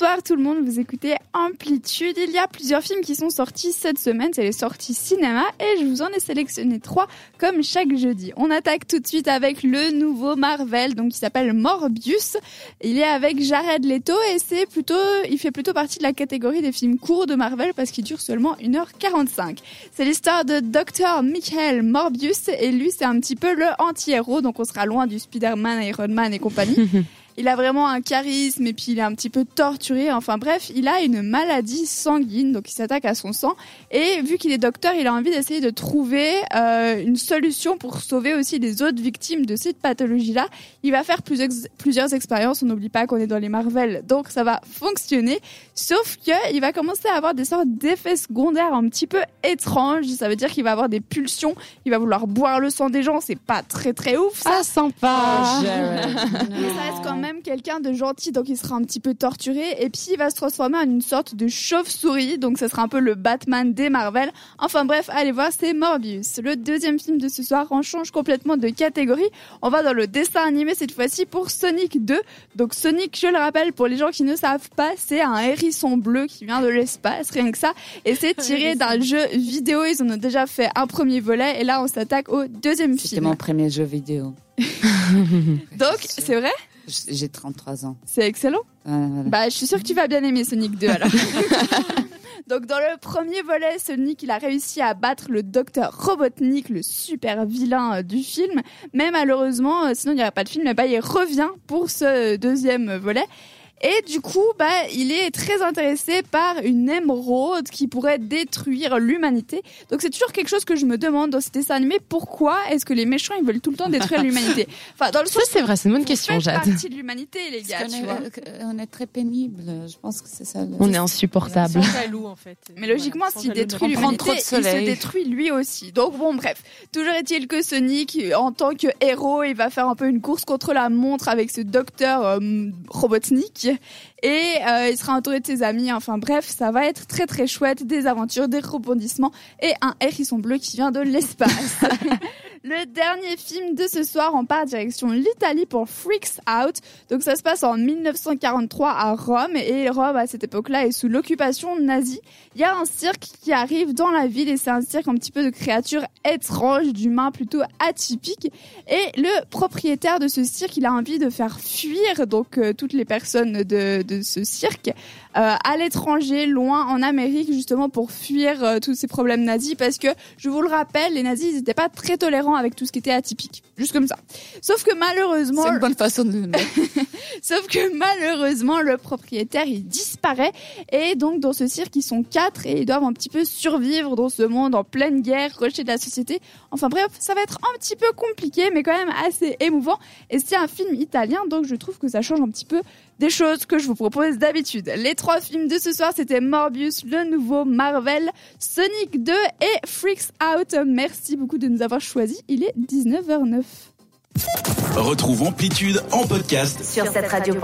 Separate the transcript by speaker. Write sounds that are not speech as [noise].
Speaker 1: Bonsoir tout le monde, vous écoutez Amplitude. Il y a plusieurs films qui sont sortis cette semaine, c'est les sorties cinéma et je vous en ai sélectionné trois comme chaque jeudi. On attaque tout de suite avec le nouveau Marvel, donc qui s'appelle Morbius. Il est avec Jared Leto et c'est plutôt, il fait plutôt partie de la catégorie des films courts de Marvel parce qu'il dure seulement 1h45. C'est l'histoire de Dr. Michael Morbius et lui c'est un petit peu le anti-héros, donc on sera loin du Spider-Man, Iron Man et compagnie. [laughs] il a vraiment un charisme et puis il est un petit peu torturé. Enfin bref, il a une maladie sanguine, donc il s'attaque à son sang. Et vu qu'il est docteur, il a envie d'essayer de trouver euh, une solution pour sauver aussi les autres victimes de cette pathologie-là. Il va faire plusieurs, plusieurs expériences. On n'oublie pas qu'on est dans les Marvel, donc ça va fonctionner. Sauf que il va commencer à avoir des sortes d'effets secondaires un petit peu étranges. Ça veut dire qu'il va avoir des pulsions. Il va vouloir boire le sang des gens. C'est pas très très ouf. Ça.
Speaker 2: Ah, sympa.
Speaker 1: Mais [laughs] ça reste quand même quelqu'un de gentil, donc il sera un petit peu torturé. Et puis il va se transformer en une sorte de chauve-souris, donc ça sera un peu le Batman des Marvel. Enfin bref, allez voir, c'est Morbius. Le deuxième film de ce soir, on change complètement de catégorie. On va dans le dessin animé cette fois-ci pour Sonic 2. Donc Sonic, je le rappelle, pour les gens qui ne savent pas, c'est un hérisson bleu qui vient de l'espace, rien que ça. Et c'est [laughs] tiré d'un jeu vidéo. Ils en ont déjà fait un premier volet et là on s'attaque au deuxième film.
Speaker 3: C'était mon premier jeu vidéo. [laughs]
Speaker 1: Donc, [laughs] c'est vrai?
Speaker 3: J'ai 33 ans.
Speaker 1: C'est excellent.
Speaker 3: Voilà, voilà.
Speaker 1: Bah, je suis sûre que tu vas bien aimer Sonic 2 alors. [laughs] Donc dans le premier volet, Sonic il a réussi à battre le docteur Robotnik, le super vilain euh, du film. Mais malheureusement, euh, sinon il n'y aurait pas de film, bah, il revient pour ce deuxième volet. Et du coup, bah, il est très intéressé par une émeraude qui pourrait détruire l'humanité. Donc c'est toujours quelque chose que je me demande dans ce dessin animé. Pourquoi est-ce que les méchants ils veulent tout le temps détruire l'humanité? [laughs] Enfin, dans le
Speaker 2: Ça,
Speaker 1: sens
Speaker 2: c'est vrai, c'est une bonne question, Jade.
Speaker 1: partie de l'humanité, les gars.
Speaker 3: Parce
Speaker 1: Tu
Speaker 3: qu'on
Speaker 1: vois.
Speaker 3: est, euh, on est très pénible. Je pense que c'est ça. le-
Speaker 2: On est insupportable.
Speaker 4: Sans jaloux en fait.
Speaker 1: Mais logiquement,
Speaker 4: Voilà,
Speaker 1: s'il détruit l'humanité, il se détruit lui aussi. Donc bon, bref. Toujours est-il que Sonic, en tant que héros, il va faire un peu une course contre la montre avec ce docteur euh, Robotnik. Et euh, il sera entouré de ses amis. Enfin bref, ça va être très très chouette. Des aventures, des rebondissements et un hérisson bleu qui vient de l'espace. [laughs] Le dernier film de ce soir, on part direction l'Italie pour Freaks Out. Donc ça se passe en 1943 à Rome et Rome à cette époque-là est sous l'occupation nazie. Il y a un cirque qui arrive dans la ville et c'est un cirque un petit peu de créatures étranges, d'humains plutôt atypiques. Et le propriétaire de ce cirque, il a envie de faire fuir donc euh, toutes les personnes de, de ce cirque euh, à l'étranger, loin en Amérique justement pour fuir euh, tous ces problèmes nazis parce que je vous le rappelle, les nazis n'étaient pas très tolérants avec tout ce qui était atypique, juste comme ça. Sauf que malheureusement,
Speaker 3: C'est une bonne façon de le. [laughs]
Speaker 1: Sauf que malheureusement, le propriétaire, il disparaît. Et donc, dans ce cirque, ils sont quatre et ils doivent un petit peu survivre dans ce monde en pleine guerre, rejeté de la société. Enfin bref, ça va être un petit peu compliqué, mais quand même assez émouvant. Et c'est un film italien, donc je trouve que ça change un petit peu des choses que je vous propose d'habitude. Les trois films de ce soir, c'était Morbius, le nouveau Marvel, Sonic 2 et Freaks Out. Merci beaucoup de nous avoir choisis. Il est 19h09.
Speaker 5: Retrouve Amplitude en podcast
Speaker 6: sur cette radio.